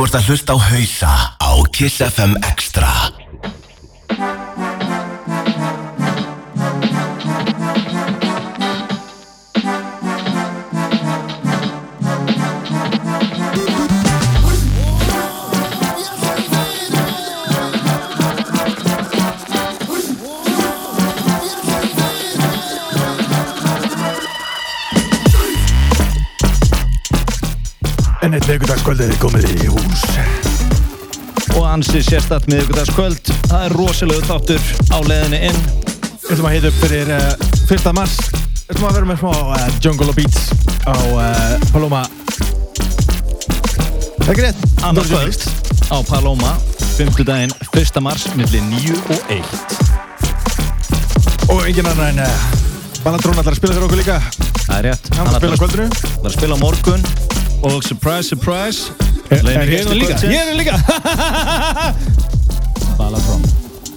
Þú ert að hlusta á hausa á Kiss FM Extra. En eitt miðgudagskvöldið er komið í ansi sérstætt miðugudagskvöld það er rosalegu þáttur á leiðinni inn. Við ætlum að heita upp fyrir uh, 1. mars. Við ætlum að vera með smá uh, Jungle og Beats á uh, Paloma. Það er annars Georgia kvöld á Paloma 5. daginn 1. mars millir 9 og 1 Og engin annar en Ballatrún ætlar að spila fyrir okkur líka. Það er rétt. Hann ætlar að spila kvöldinu. Það er að spila morgun. Og surprise, surprise Er er ég nú líka? Ég er nú líka. Balatron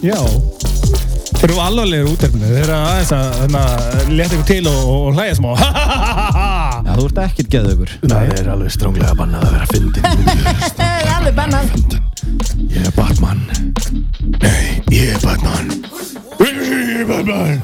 Já. Þeir eru alvarlegir útverfni Þeir eru aðeins að hérna, leta ykkur til og, og hlæja smá. Já, þú ert ekkert geðugur. Það er alveg stránglega bannað að vera fyndin Alveg bennað Ég er Batman. Nei, ég er Batman. Ég er Batman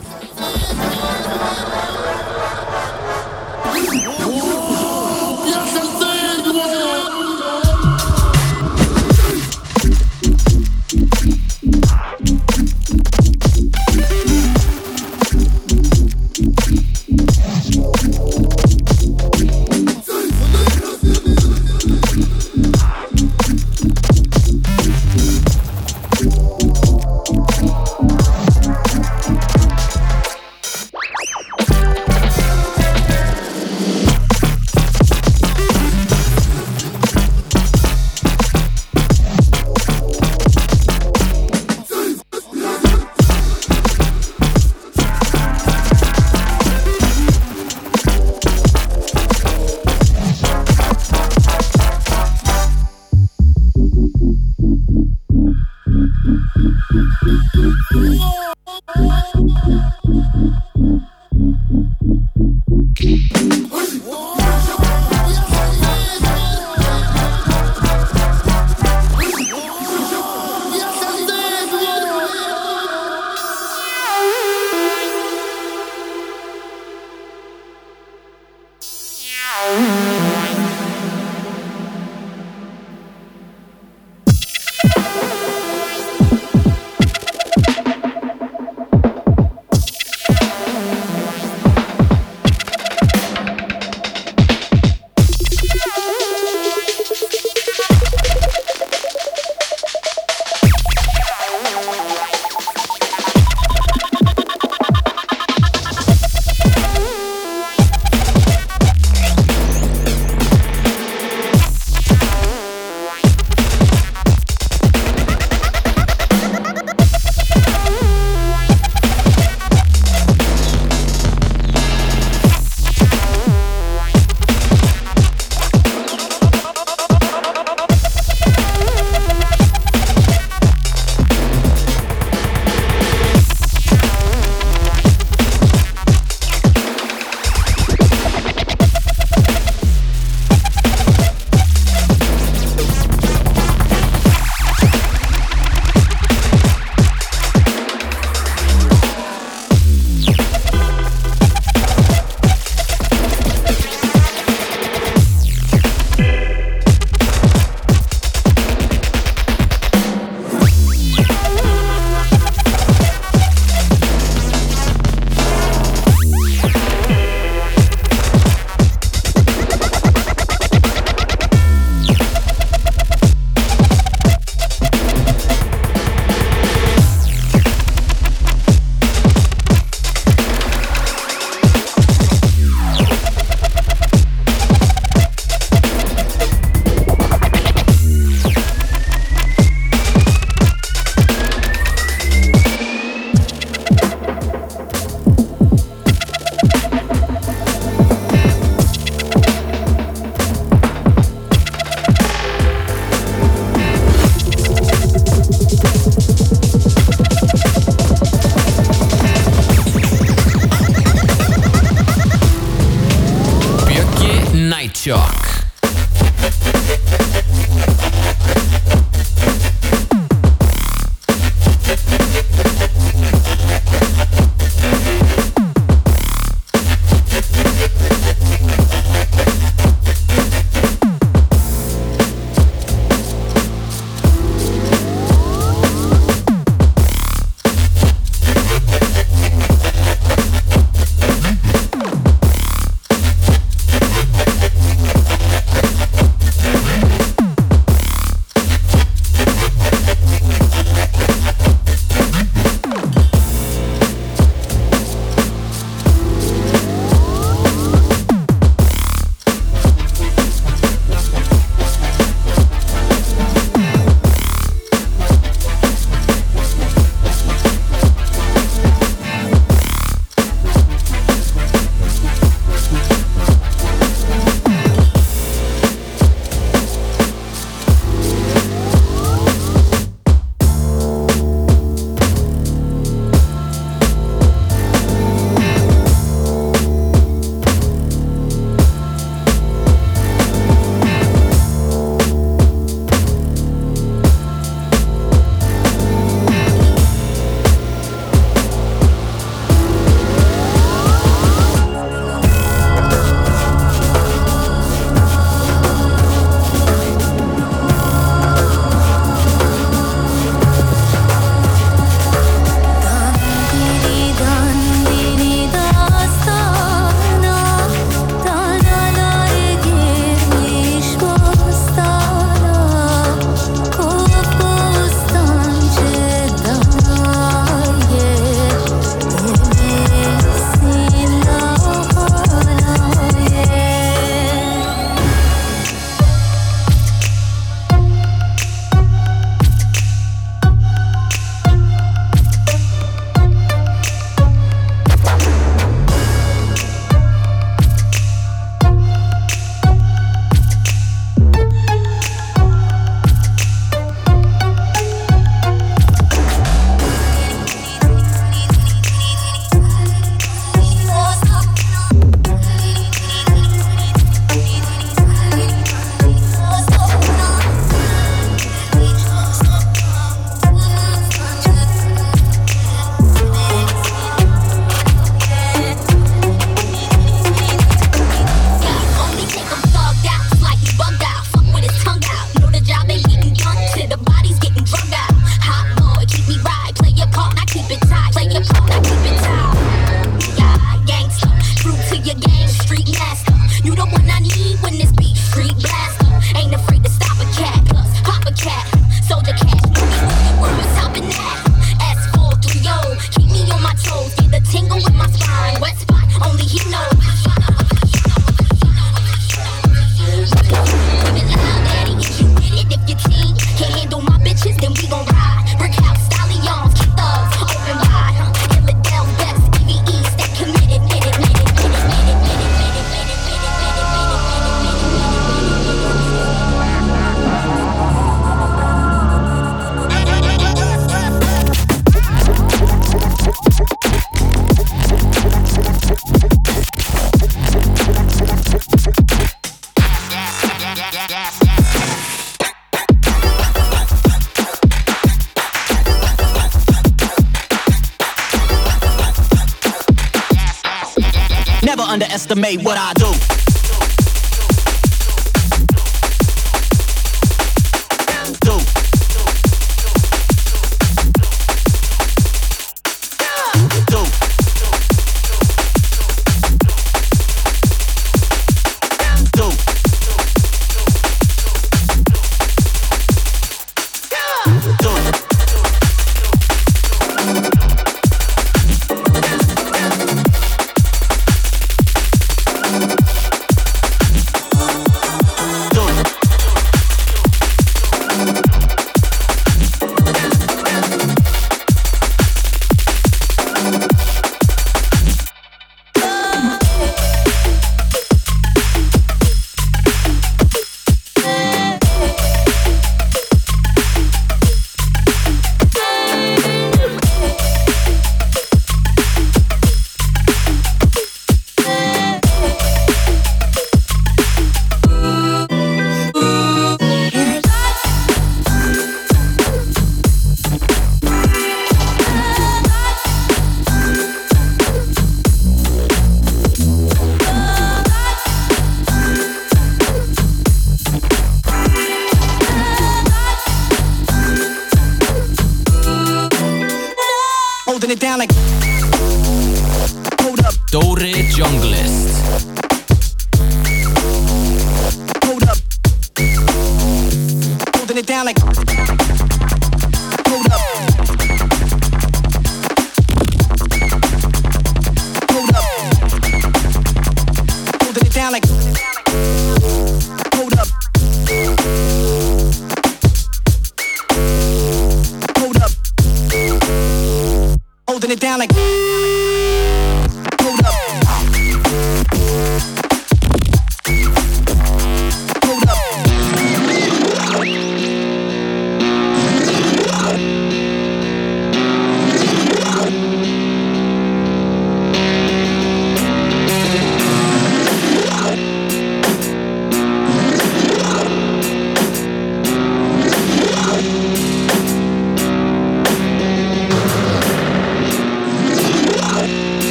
underestimate what I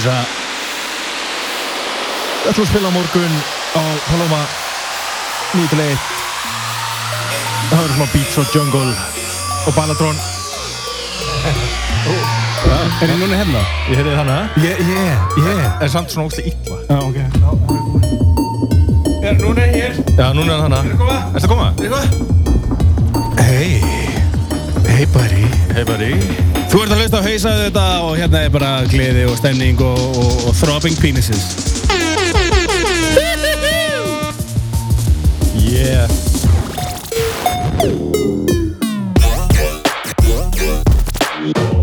þess að við ætlum að spila morgun á Paloma nýtileg það verður svona beats og jungle og balladrón Er ég núna hefna? Ég heyrði þannig að yeah, yeah, yeah. Það er samt svona ógstu illa Já, ah, ok Er ég núna hér? Já, núna er þannig að Er það koma? Er það koma? Hey Hey buddy Hey buddy Þú ert að hlusta á hausaðu þetta og hérna er bara gleði og stemning og, og, og throbbing penises. Yeah. Yeah.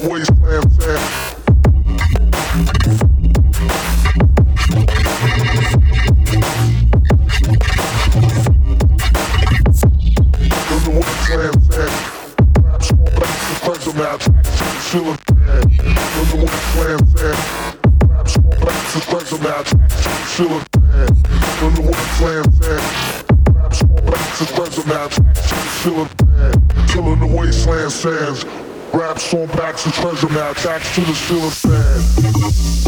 the wasteland sound. attacks the treasure now, tax to the steel of sand.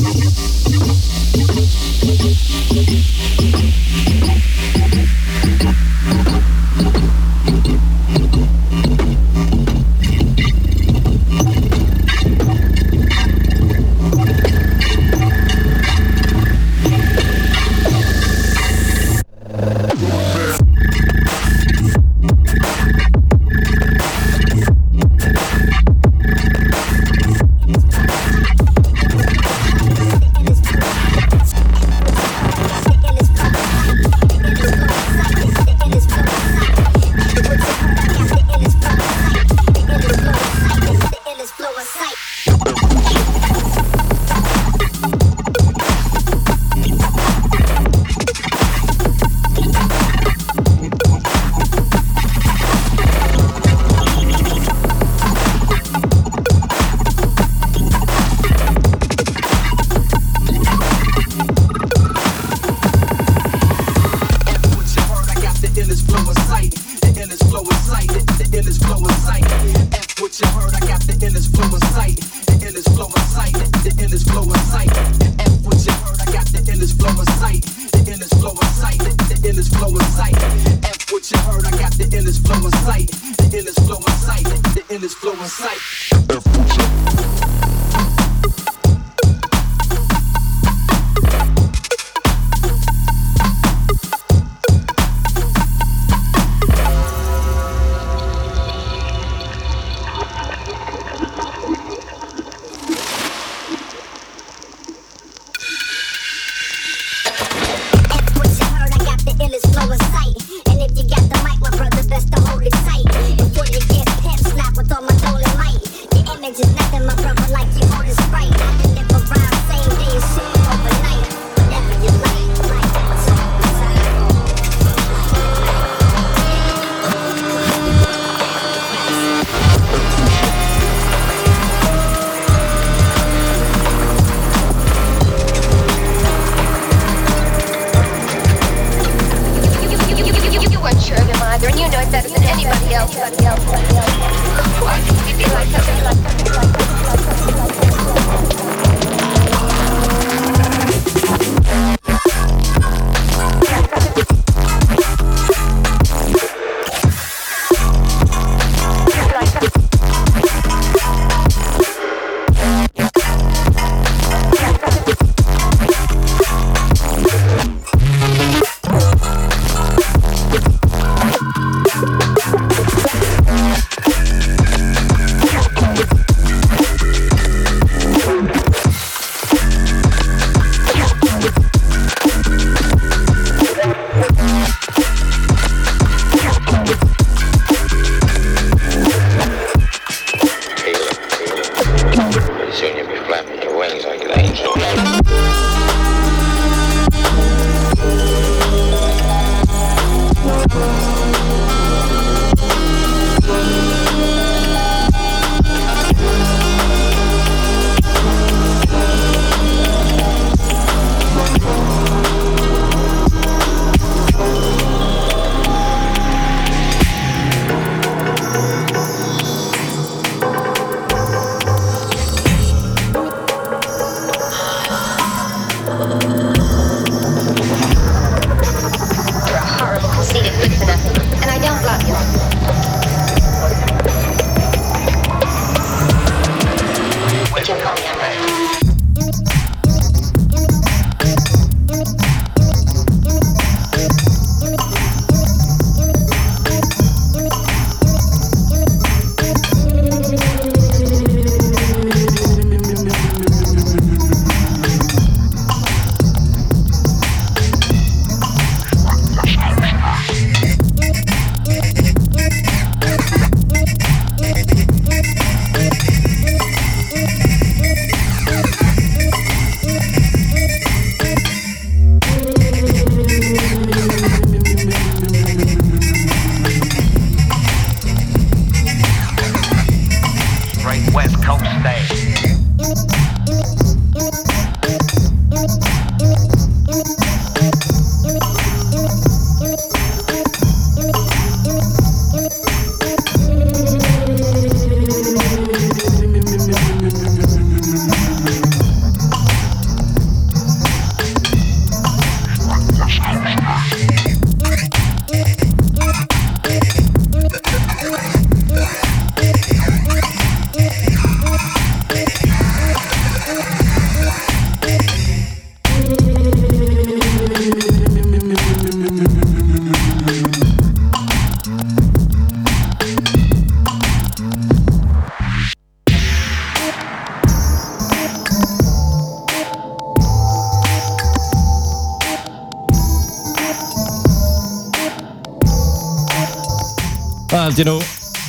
Held ég nú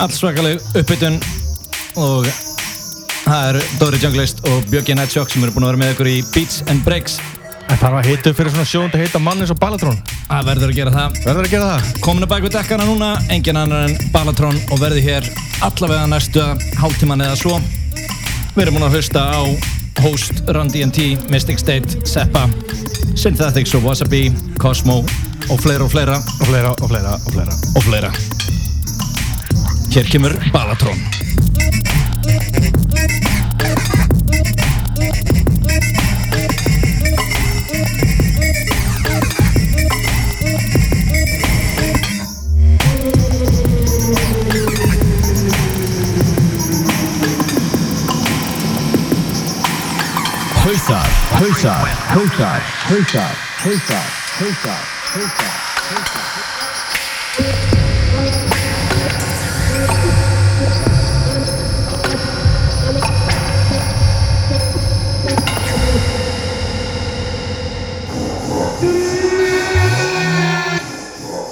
alls svakaleg uppbytun og það eru Dóri Junglist og Björki Nightshock sem eru búin að vera með ykkur í Beats and Breaks Það þarf að hita upp fyrir svona sjónd að hita mann eins og Balatron. Það verður að gera það Verður að gera það? Komin að baka við dekkana núna, engin annar en Balatron og verði hér allavega næstu hálftíman eða svo Við erum búin að hlusta á Host, Run DNT, Mystic State, Seppa Synthetics og Wasabi, Cosmo og fleira og fleira Og fleira, og fleira, og fleira. og fleira Hér kemur Balatron Hausar, hausar, hausar, hausar, hausar, hausar, hausar.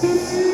Hausar,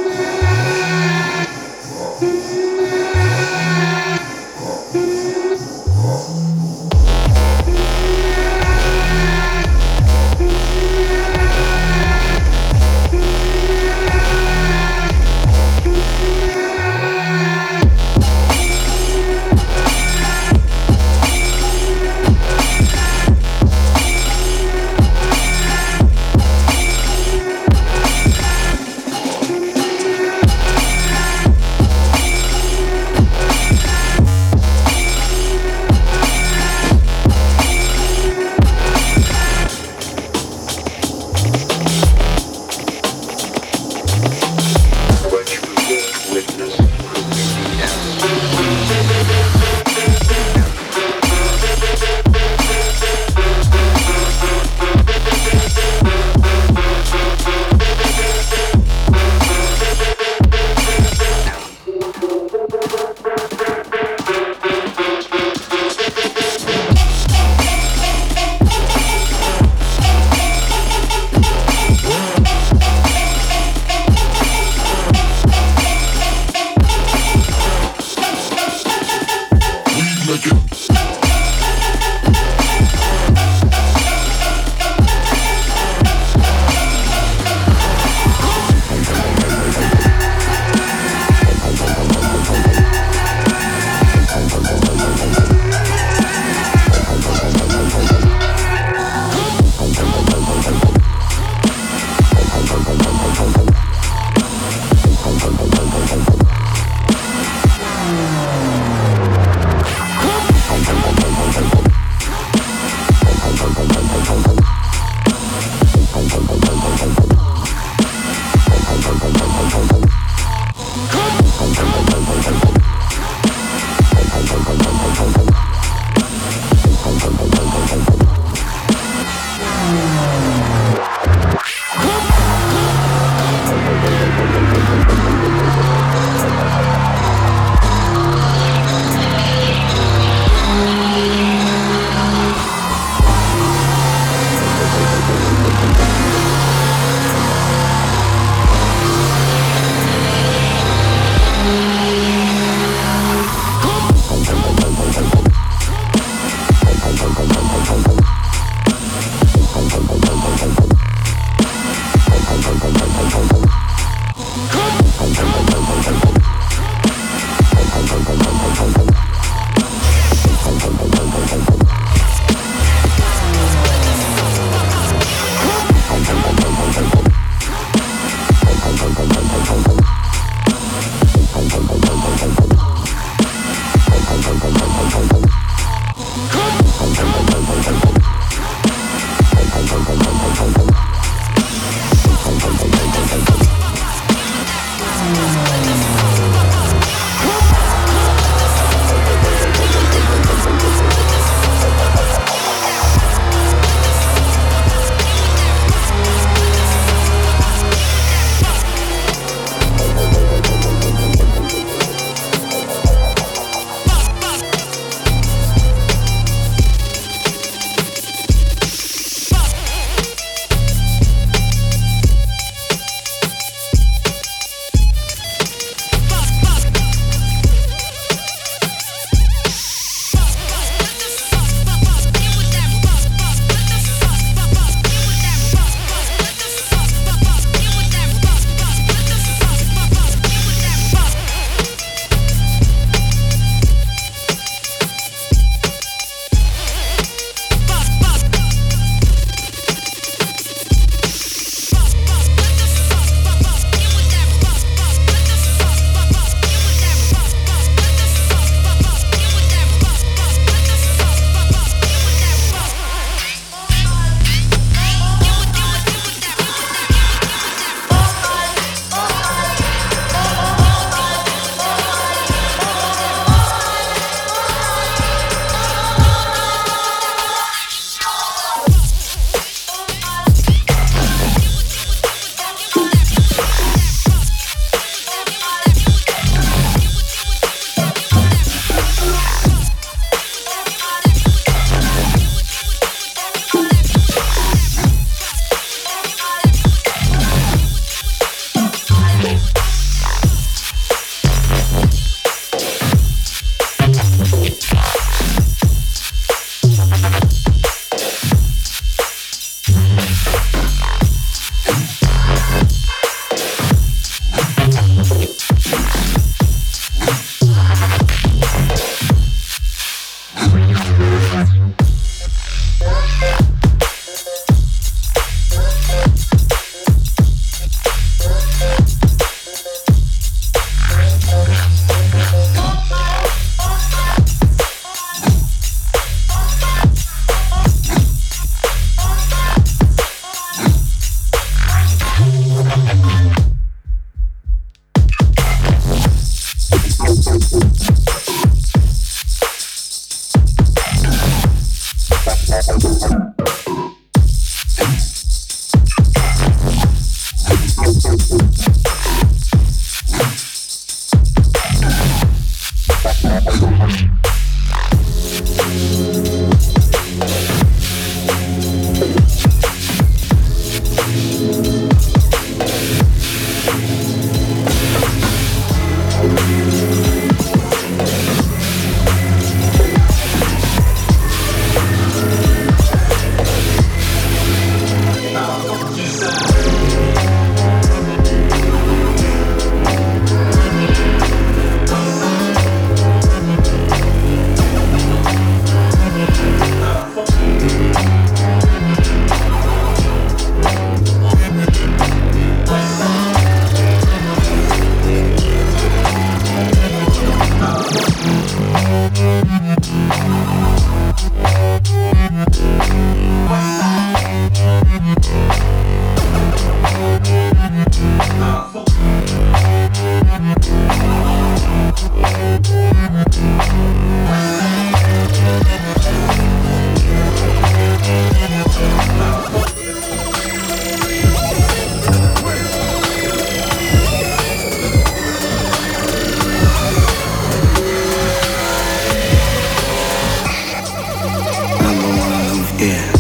Yeah.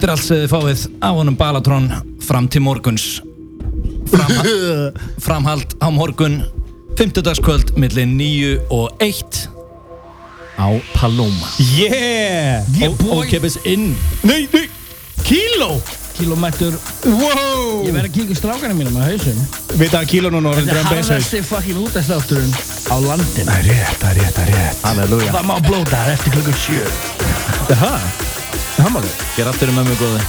Þetta er allt sem þið fáið af honum Balatron fram til morguns. Framha Framhald á morgun 50 dagskvöld millir 9 og 1 á Paloma. Yeah! yeah Ókepis inn. Nei, nei, kíló! Kilómetr Wow! Ég verð að kíkja strákarnir mínum að hausum Vita að kíló núna orðin Þetta er drum bass haus harðasti fucking útastátturinn á landin Það er rétt, það er rétt, það er rétt. Halleluja Það má blóta þar eftir klukkur sjö. Jaha, það má þau Ger aftur um ömmu góði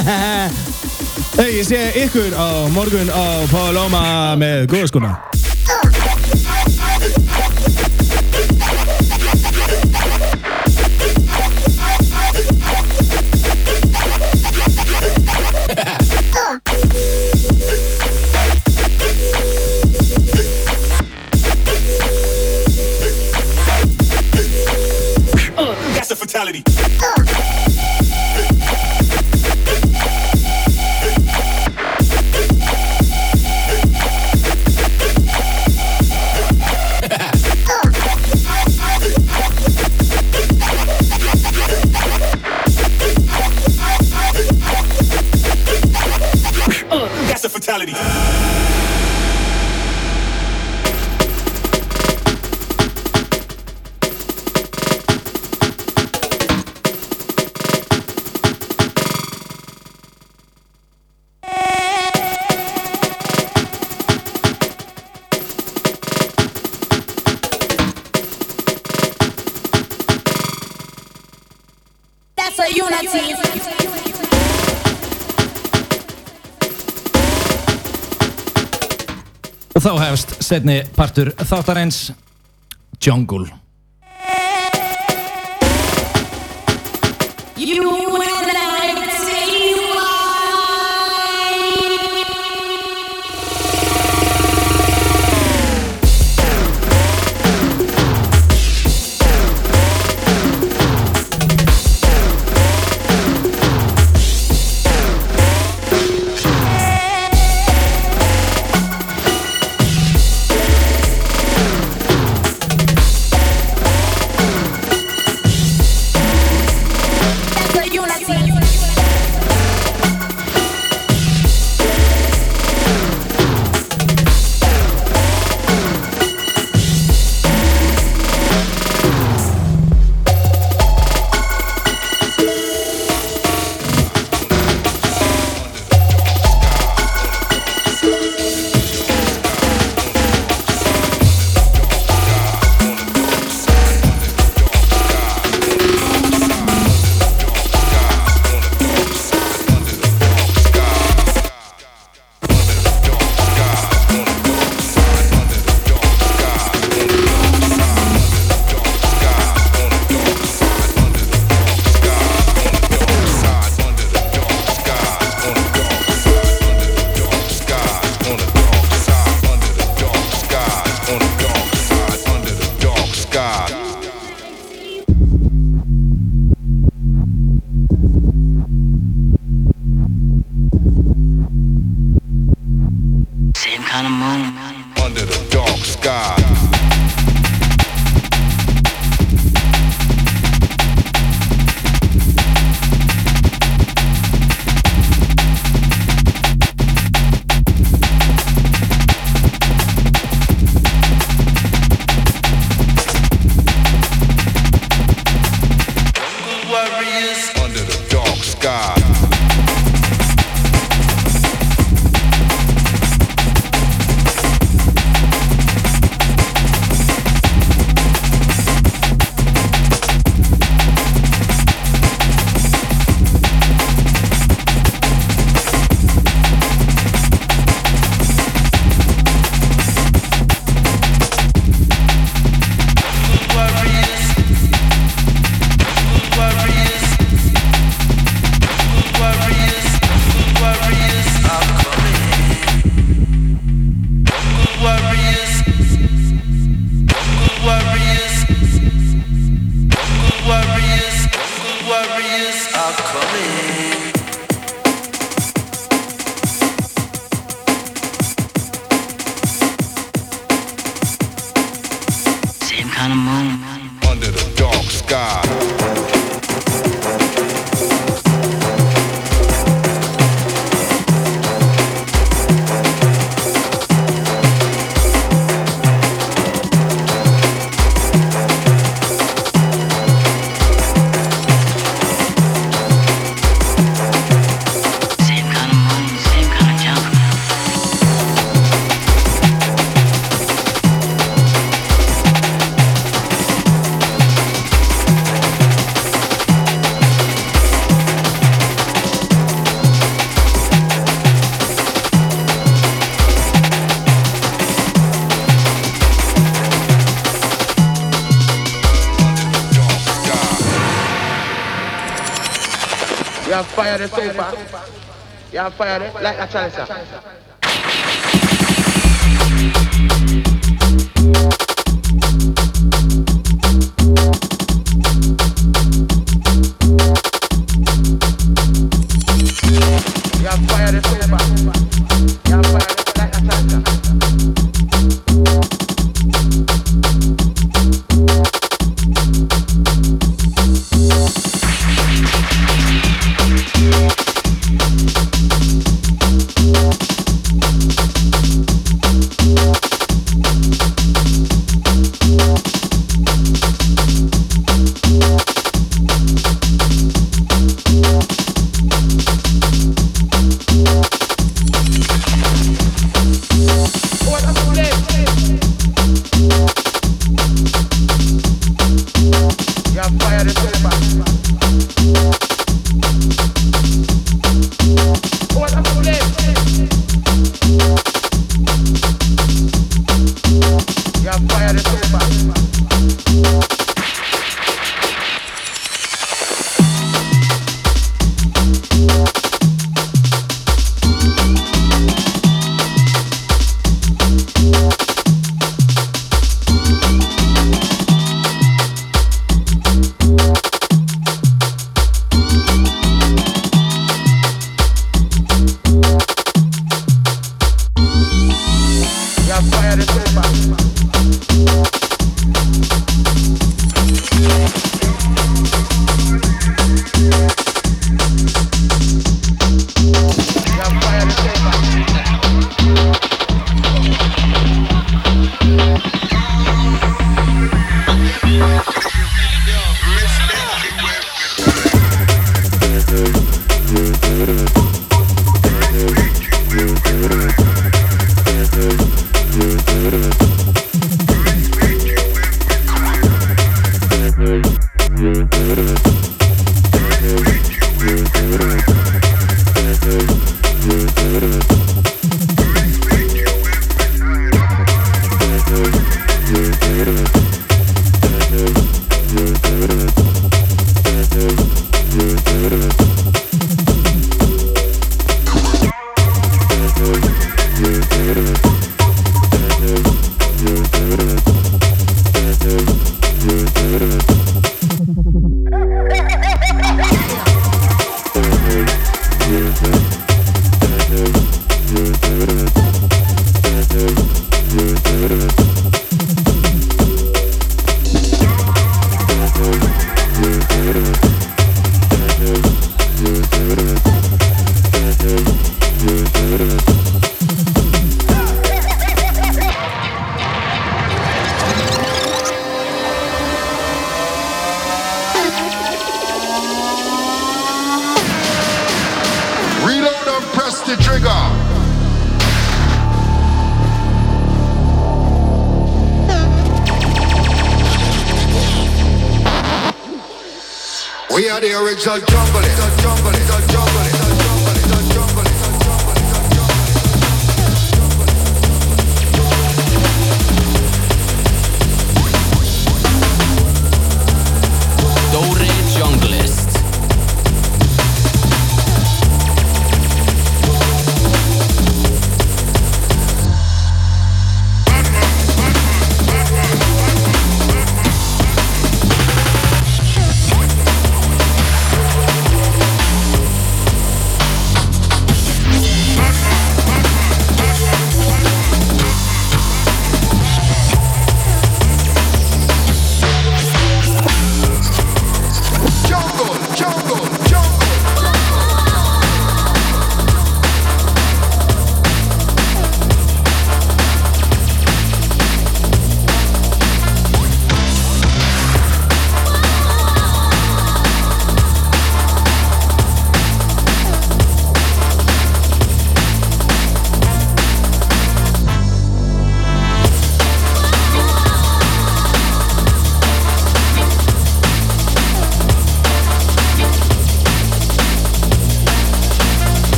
Hei, ég sé ykkur á morgun á Paloma með góðaskona setni partur þáttarins Jungle fire there. Like chalice.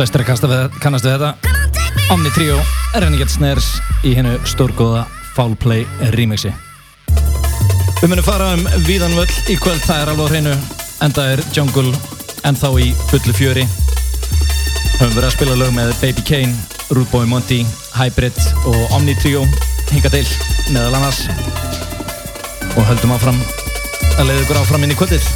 Flestir að kannast við þetta. Omni Trio, Renegade Snares í hennu stórgóða Foulplay remixi. Við munum fara um víðan völl. Í kvöld, það er alveg á hreinu. Enda er Jungle ennþá í fullu fjöri. Höfum verið að spila lög með Baby Kane, Rude Boy Monty Hybrid og Omni Trio. Hinga til meðal annars. Og höldum áfram að leiða ykkur áfram inn í kvöldið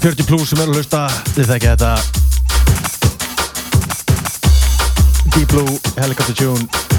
40 plus sem eru að hlusta. Þið þekki þetta. Deep Blue Helicopter Tune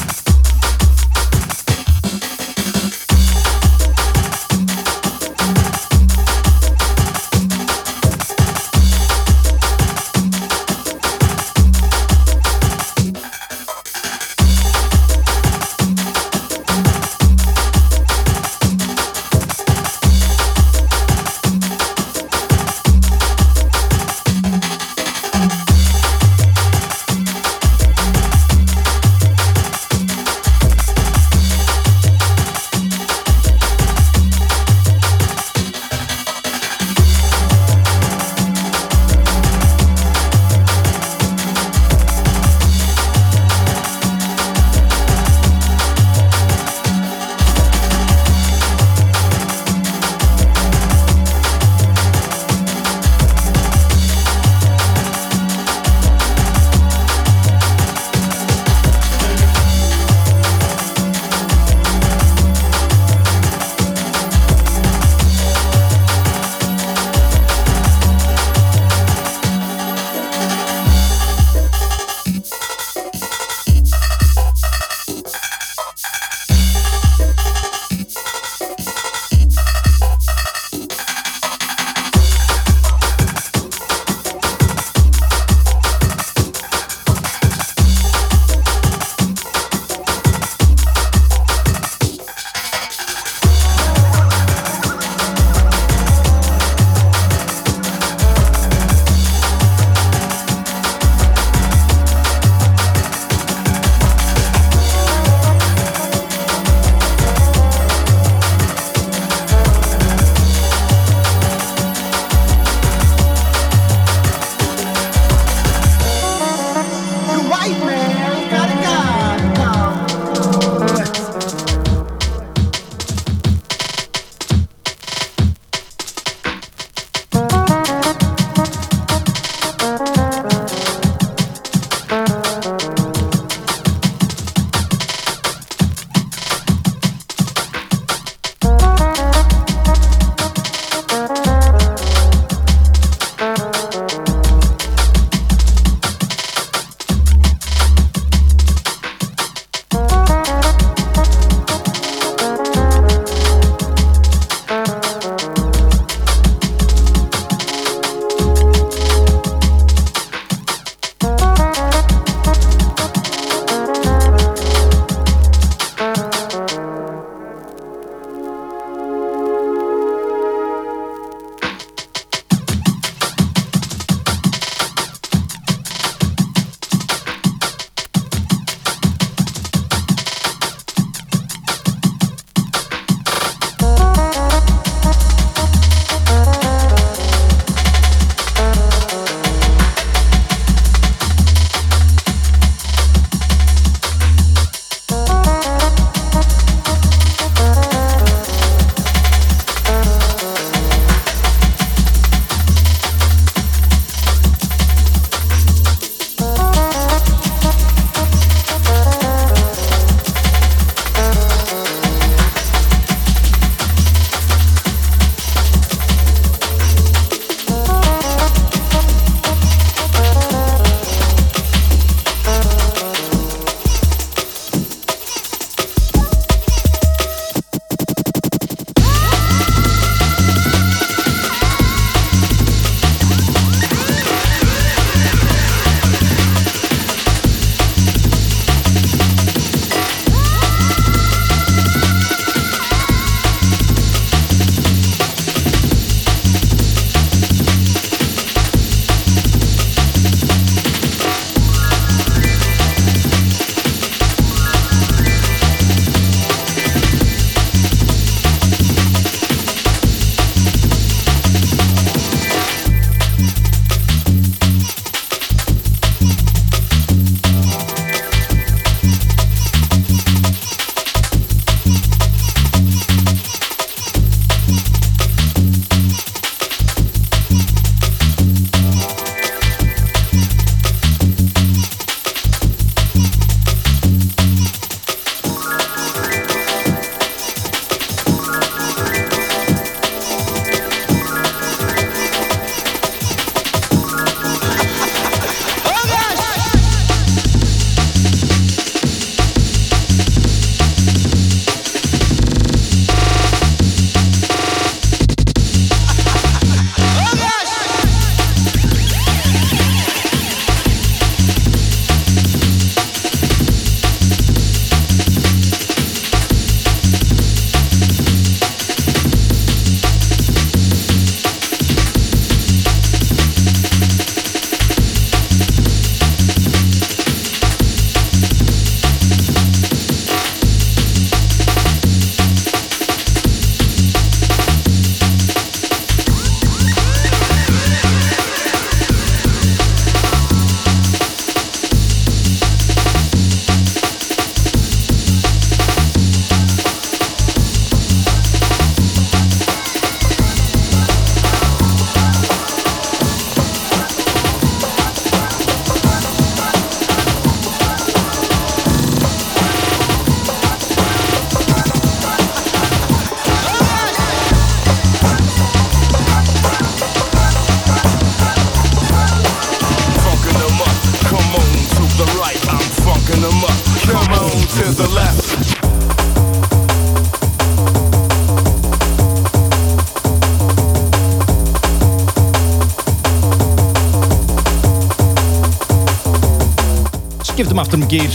skiptum aftur um gýr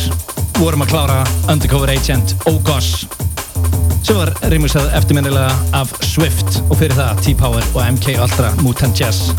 vorum að klára Undercover Agent Oh Gosh sem var reymusað eftirminnilega af Swift og fyrir það T-Power og MK Ultra Mutant Jazz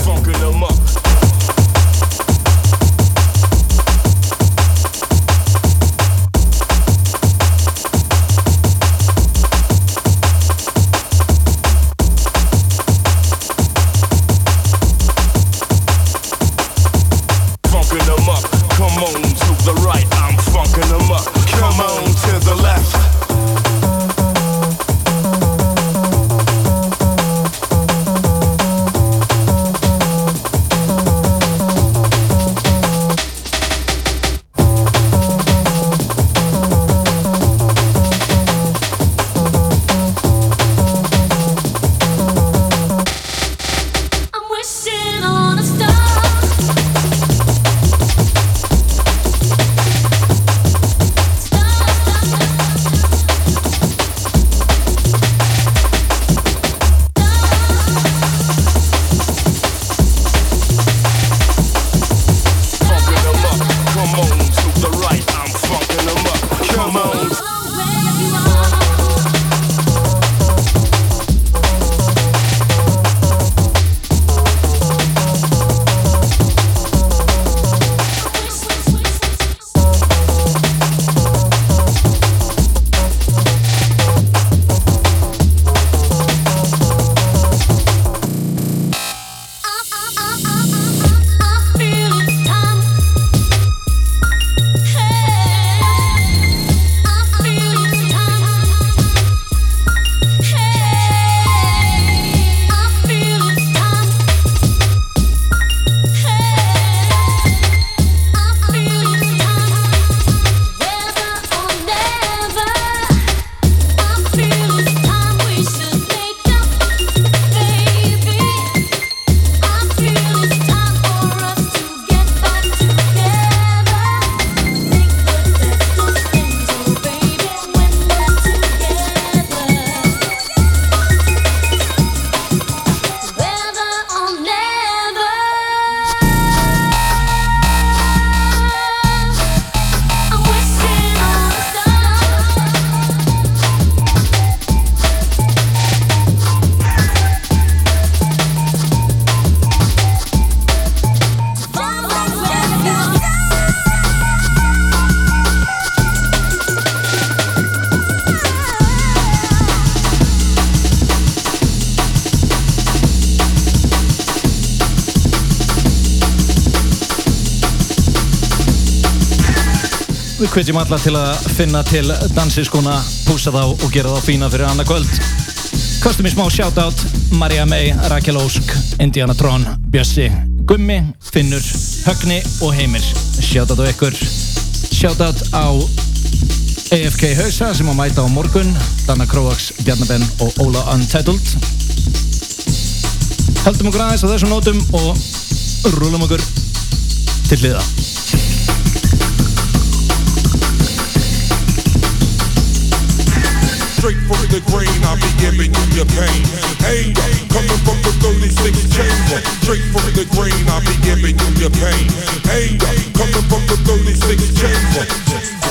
hvetjum alla til að finna til dansiskona, púsa þá og gera þá fína fyrir annað kvöld. Kostum í smá shoutout, Marja May, Rakel Ósk, Indiana Tron, Bjössi, Gummi, Finnur, Högni og Heimir. Shoutout á ykkur. Shoutout á AFK Hausa sem á mæta á morgun, Danna Kroax, Bjarnabenn og Óla Untitled. Höldum okkur aðeins á þessum nótum og rúlum okkur til hliða. Straight from the grain, I'll be giving you your pain. Anger coming from the 36 chamber. Straight from the grain, I'll be giving you your pain. Anger coming from the 36 chamber.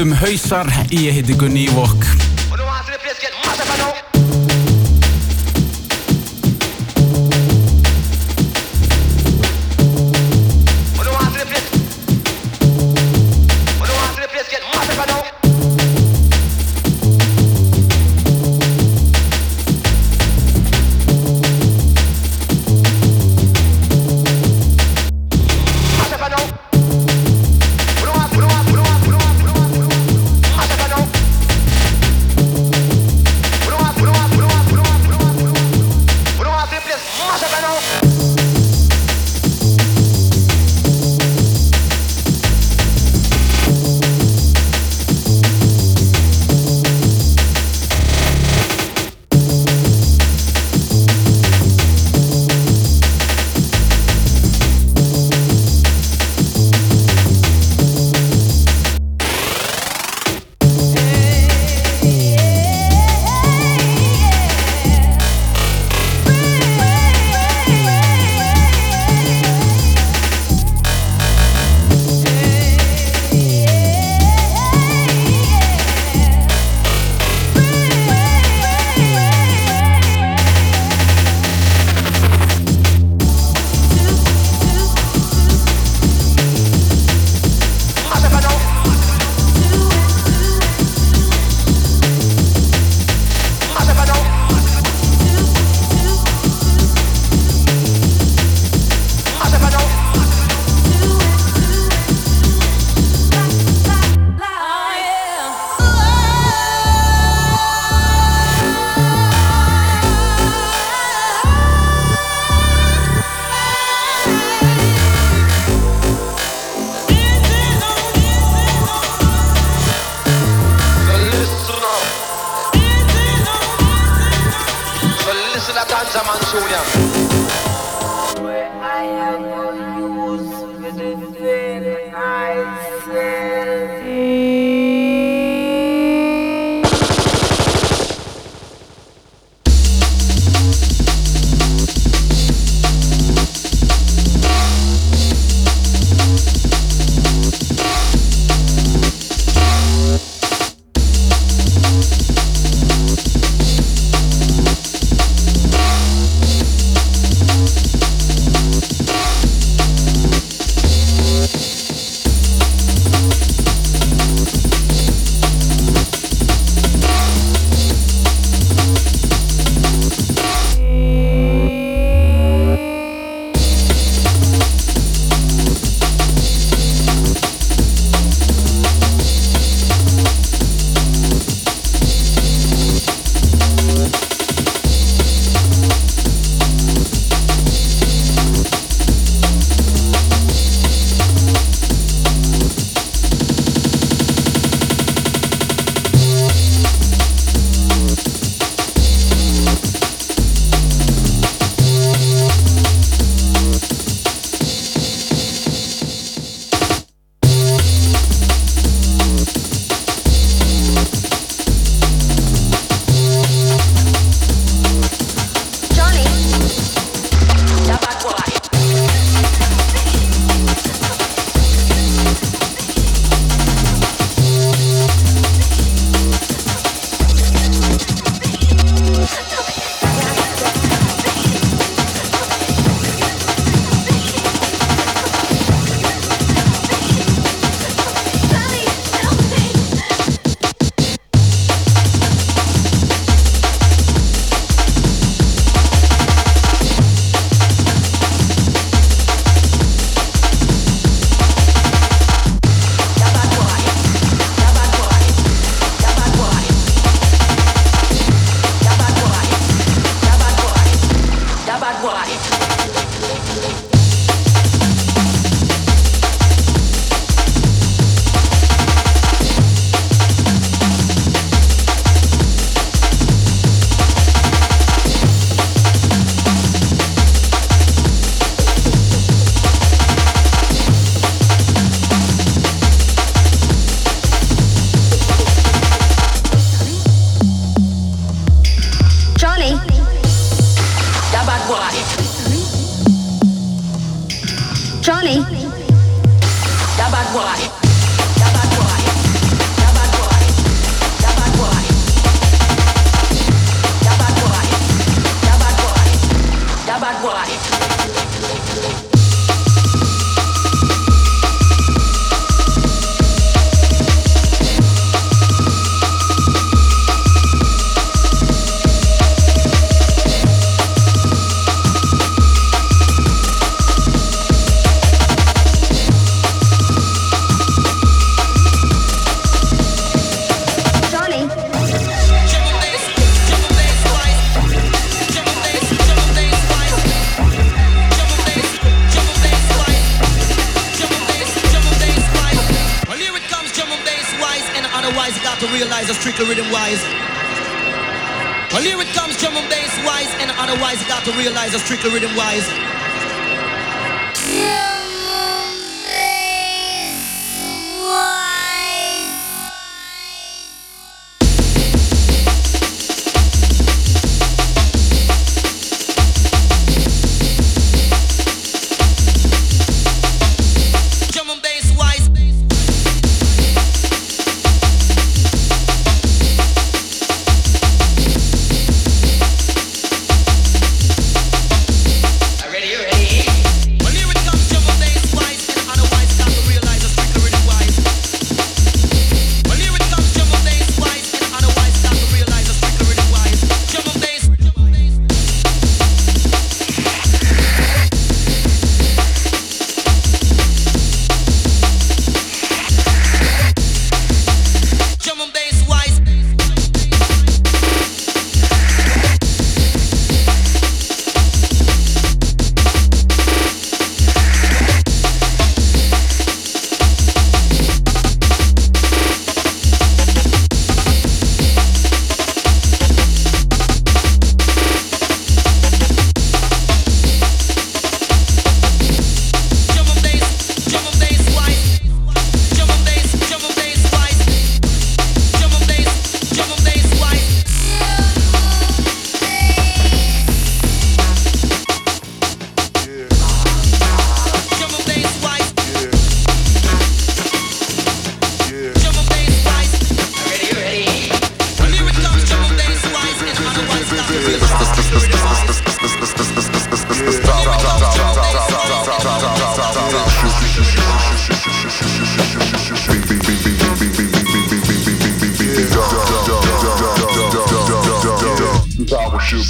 Töktum hausar, ég heiti Gunni Ívok.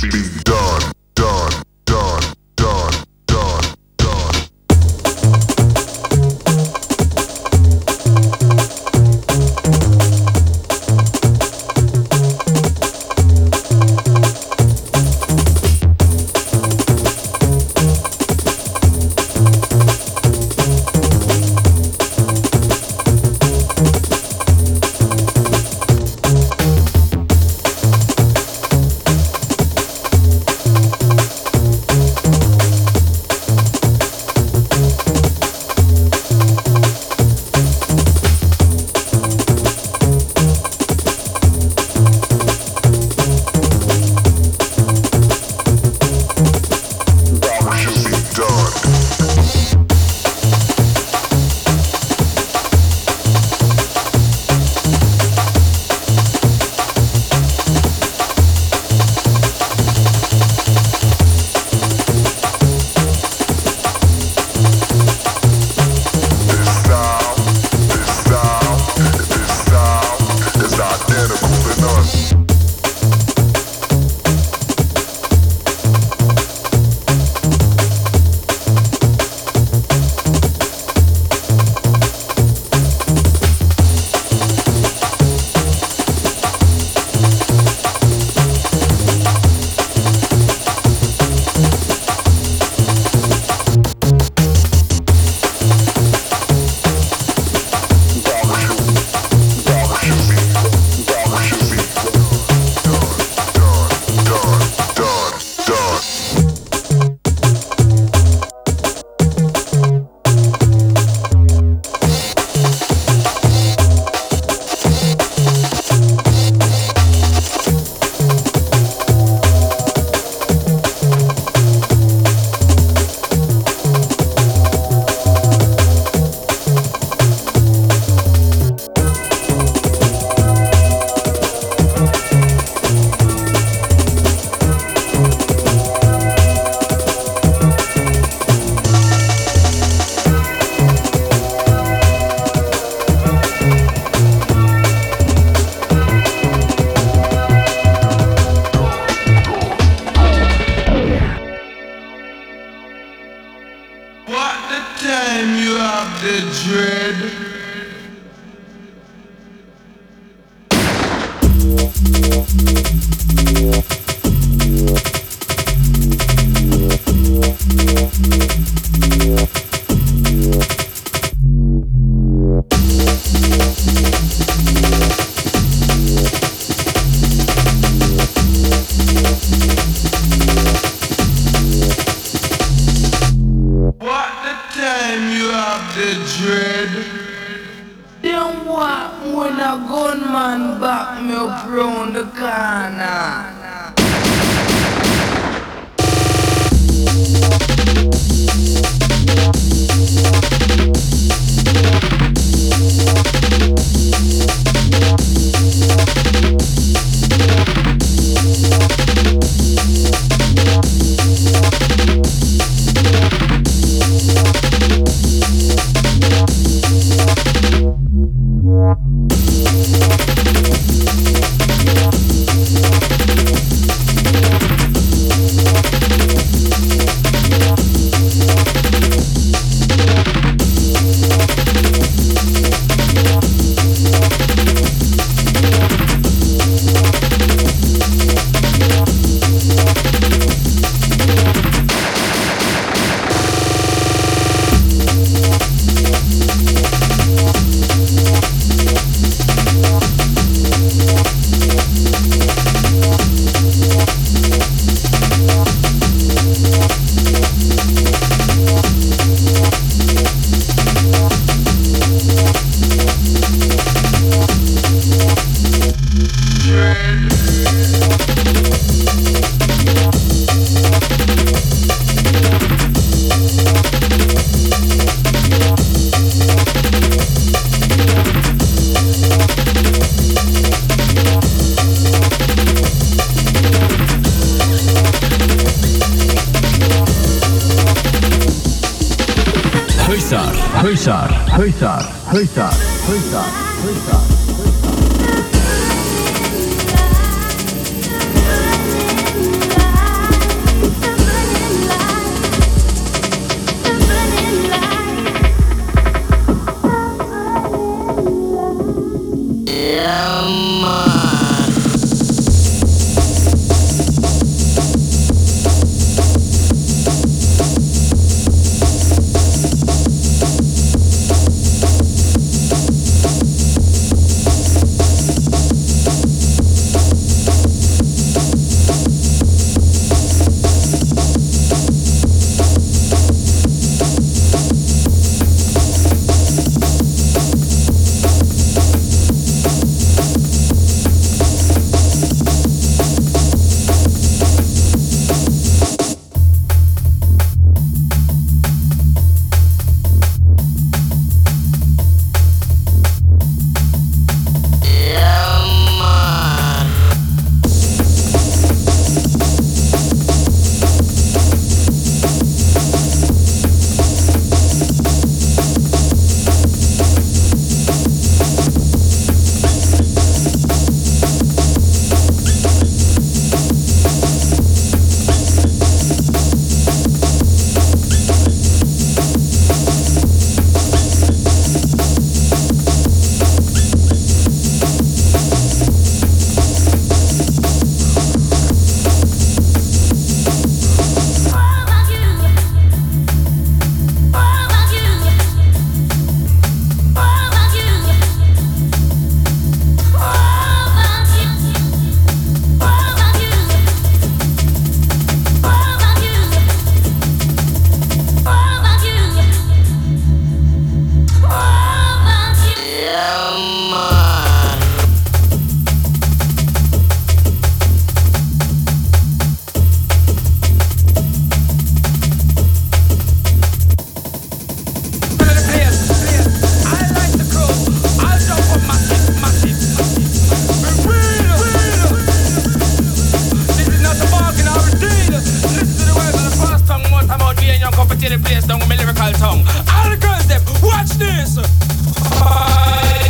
Beep. Hausar, hausar, the place down with my lyrical tongue. All the girls, them, watch this. Bye.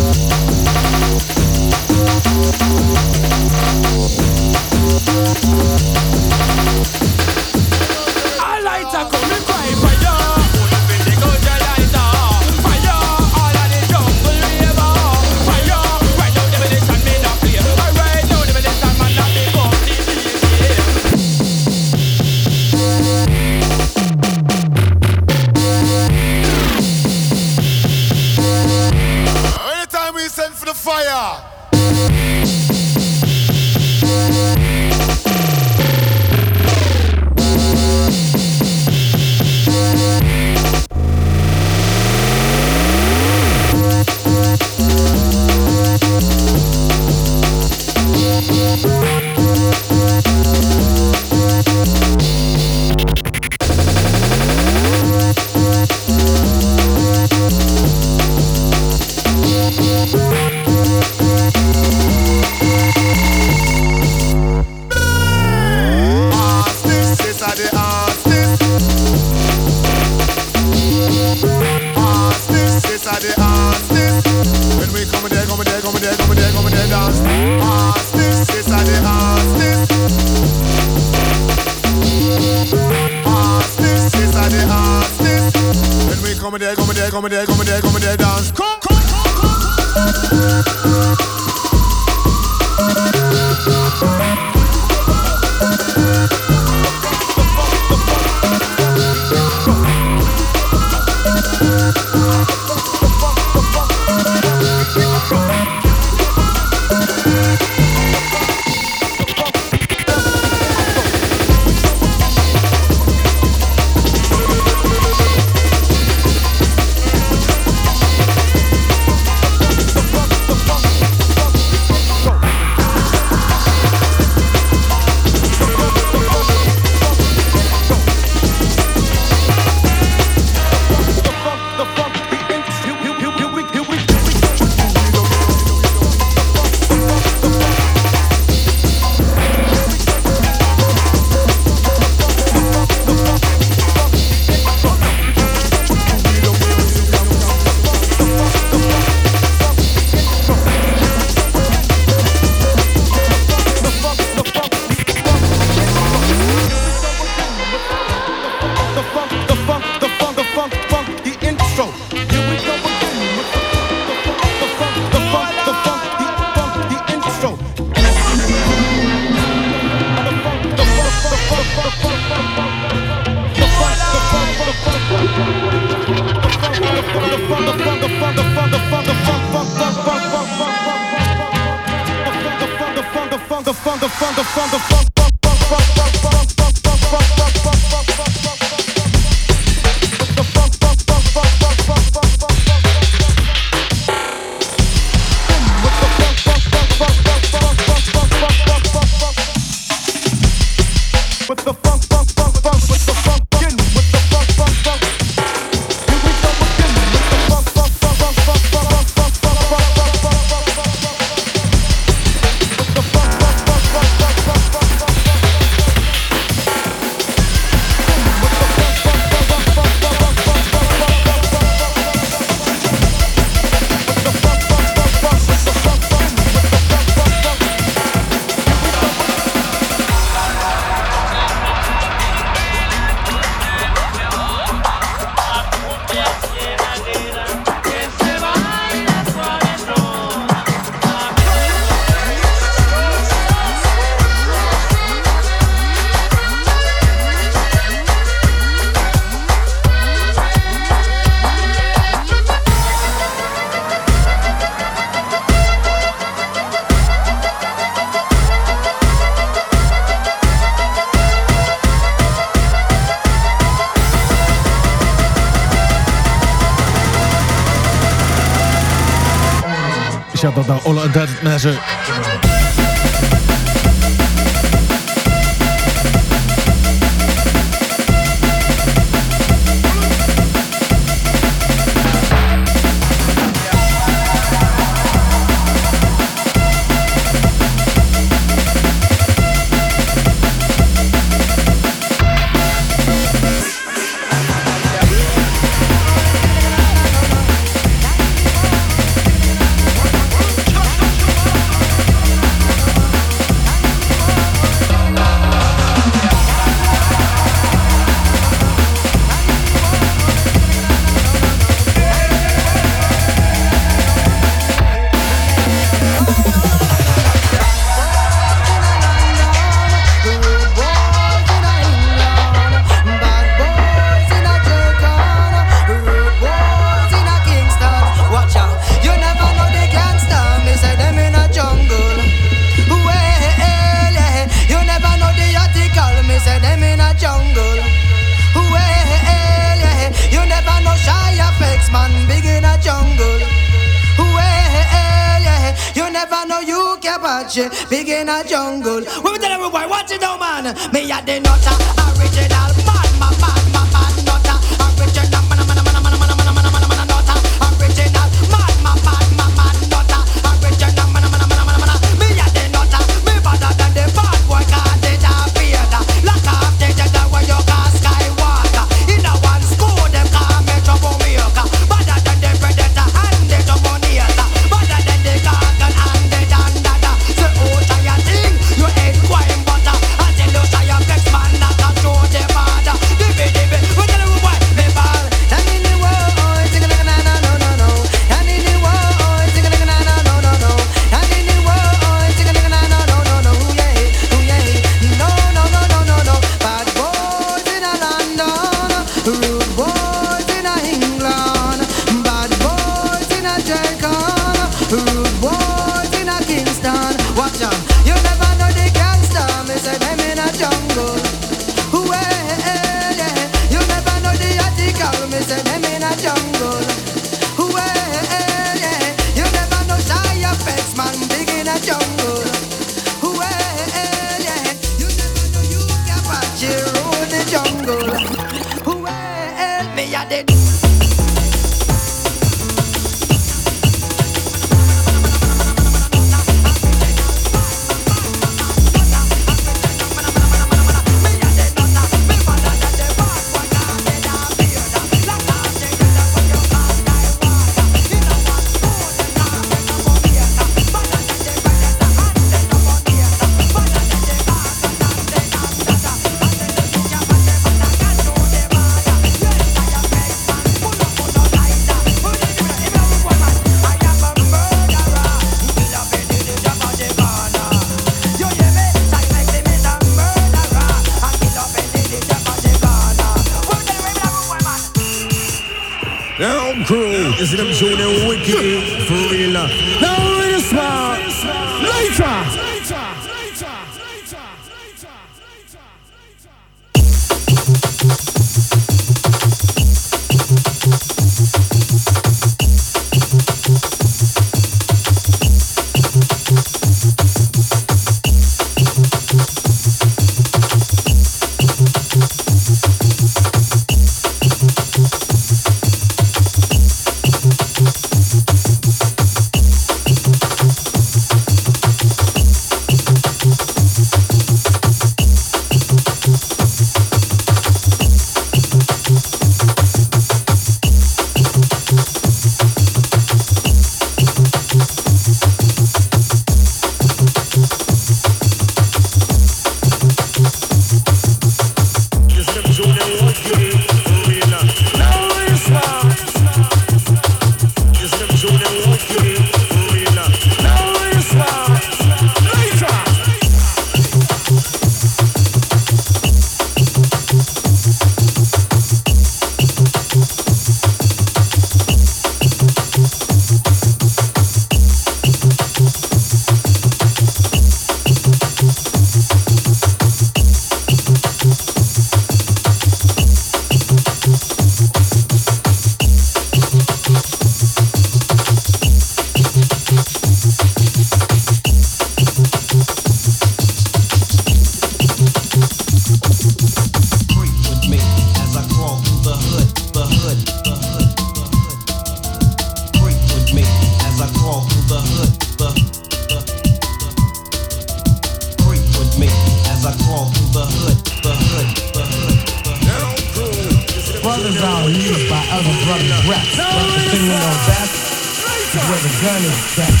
Gun best.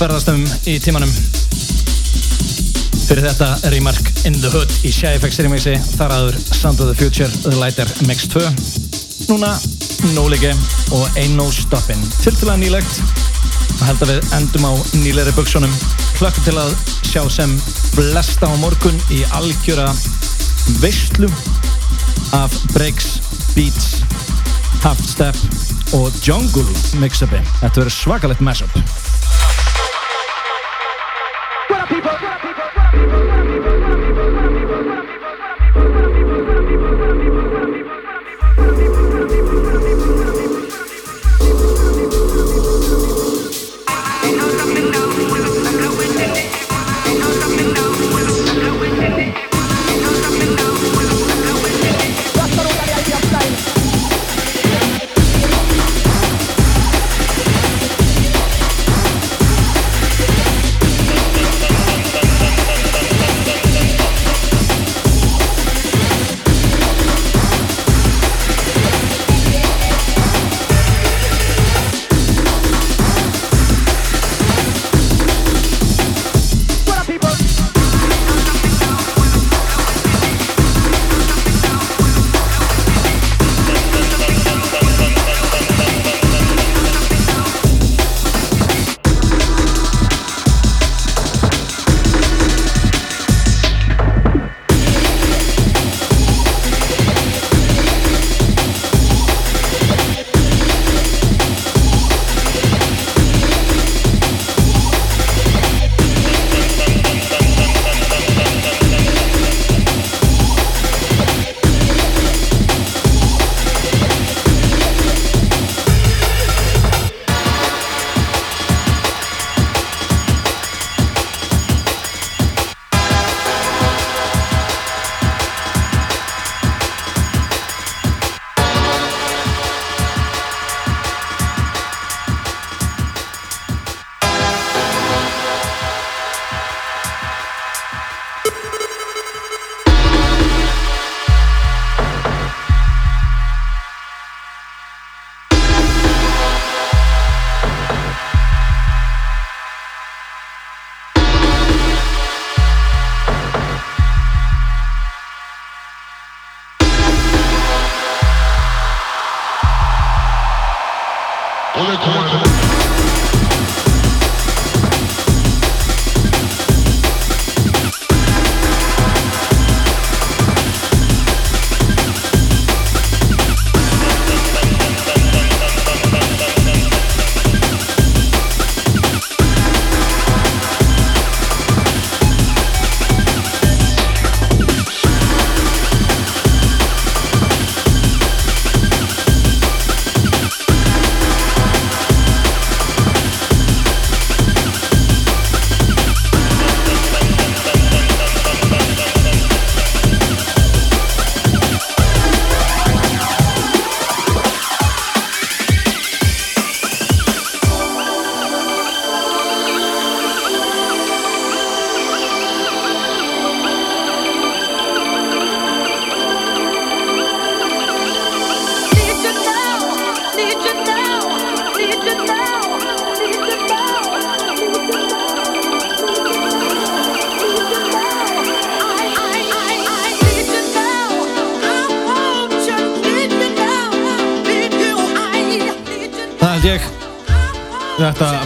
Ferðast um í tímanum. Fyrir þetta remark In the Hood í Shy-FX remixi, þar aður Sound of the Future The Lighter Mix 2. Núna No Lige og Ain't No Stoppin'. Tiltilega nýlegt og held að við endum á nýleiri buksunum. Klökkum til að sjá sem flesta á morgun í algjöra veistlu af breaks, beats, half step og jungle mix-upi. Þetta verður svakalegt mashup.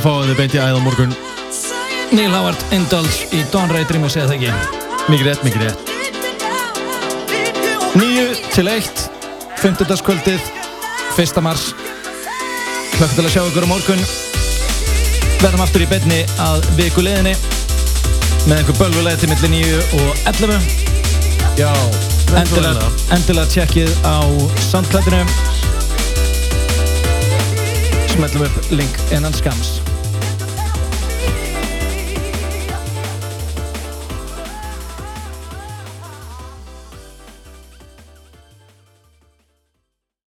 Fáið þið beint í æð á morgun. Neil Howard Indulge í Don Ray Dreamer segja það ekki. Mikið rétt, mikið rétt. 9 til 1, 50. kvöldið, 1. mars. Hlökk til að sjá ykkur á morgun. Verðum aftur í beinni að viku leðinni með einhver bölvulega til millir 9 og 11. Já, endilega, endilega tjekkið á Soundcloudinu. Smellum upp link innan skams.